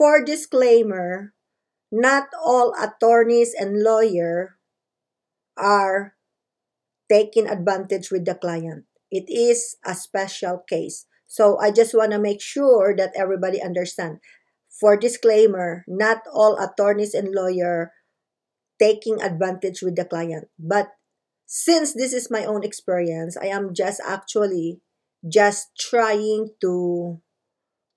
For disclaimer, not all attorneys and lawyer are taking advantage with the client. It is a special case. So I just want to make sure that everybody understand. For disclaimer, not all attorneys and lawyer taking advantage with the client. But since this is my own experience, I am just actually just trying to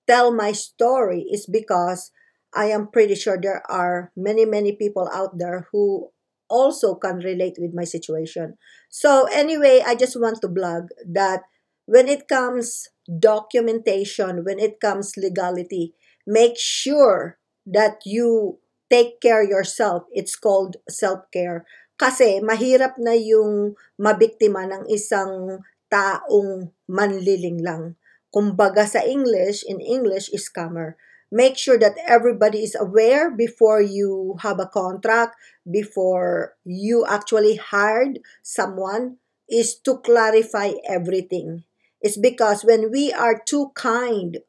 tell my story is because I am pretty sure there are many, many people out there who also can relate with my situation. So anyway, I just want to blog that when it comes documentation, when it comes legality, make sure that you take care yourself. It's called self-care. Kasi mahirap na yung mabiktima ng isang taong manliling lang. Kumbaga sa English, in English is scammer. Make sure that everybody is aware before you have a contract, before you actually hired someone, is to clarify everything. It's because when we are too kind,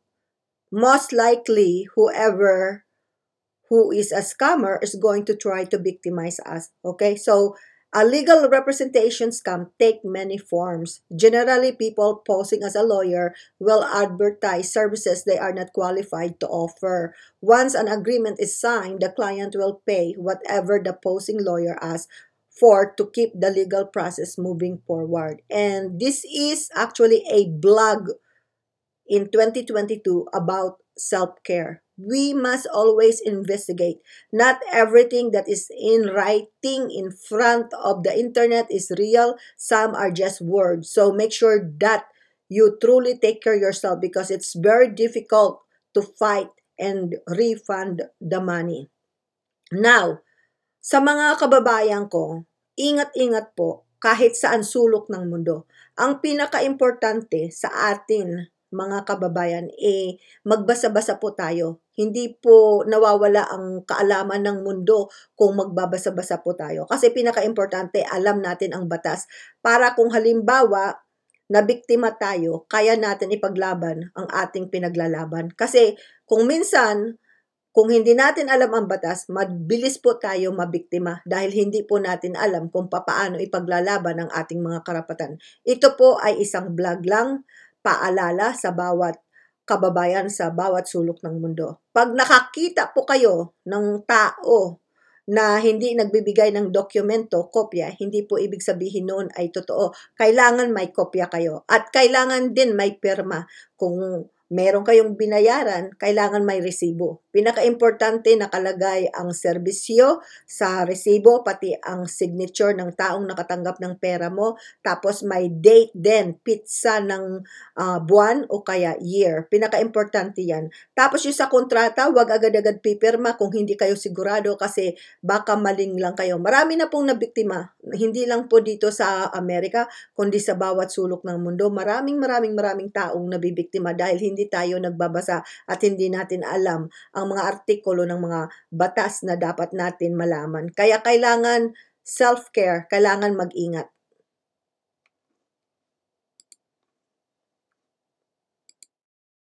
most likely whoever who is a scammer is going to try to victimize us. Okay, so a legal representation scam take many forms. Generally, people posing as a lawyer will advertise services they are not qualified to offer. Once an agreement is signed, the client will pay whatever the posing lawyer asks for to keep the legal process moving forward. And this is actually a blog in 2022 about self-care. We must always investigate. Not everything that is in writing in front of the internet is real. Some are just words. So make sure that you truly take care yourself because it's very difficult to fight and refund the money. Now, sa mga kababayan ko, ingat-ingat po kahit saan sulok ng mundo. Ang pinaka-importante sa atin mga kababayan, eh, magbasa-basa po tayo. Hindi po nawawala ang kaalaman ng mundo kung magbabasa-basa po tayo. Kasi pinaka-importante, alam natin ang batas. Para kung halimbawa, na biktima tayo, kaya natin ipaglaban ang ating pinaglalaban. Kasi kung minsan, kung hindi natin alam ang batas, mabilis po tayo mabiktima dahil hindi po natin alam kung paano ipaglalaban ang ating mga karapatan. Ito po ay isang vlog lang paalala sa bawat kababayan sa bawat sulok ng mundo. Pag nakakita po kayo ng tao na hindi nagbibigay ng dokumento, kopya, hindi po ibig sabihin noon ay totoo. Kailangan may kopya kayo. At kailangan din may pirma. Kung meron kayong binayaran, kailangan may resibo. Pinaka-importante nakalagay ang serbisyo sa resibo, pati ang signature ng taong nakatanggap ng pera mo. Tapos may date din, pizza ng uh, buwan o kaya year. Pinaka-importante yan. Tapos yung sa kontrata, wag agad-agad pipirma kung hindi kayo sigurado kasi baka maling lang kayo. Marami na pong nabiktima, hindi lang po dito sa Amerika, kundi sa bawat sulok ng mundo. Maraming maraming maraming taong nabibiktima dahil hindi hindi tayo nagbabasa at hindi natin alam ang mga artikulo ng mga batas na dapat natin malaman. Kaya kailangan self-care, kailangan mag-ingat.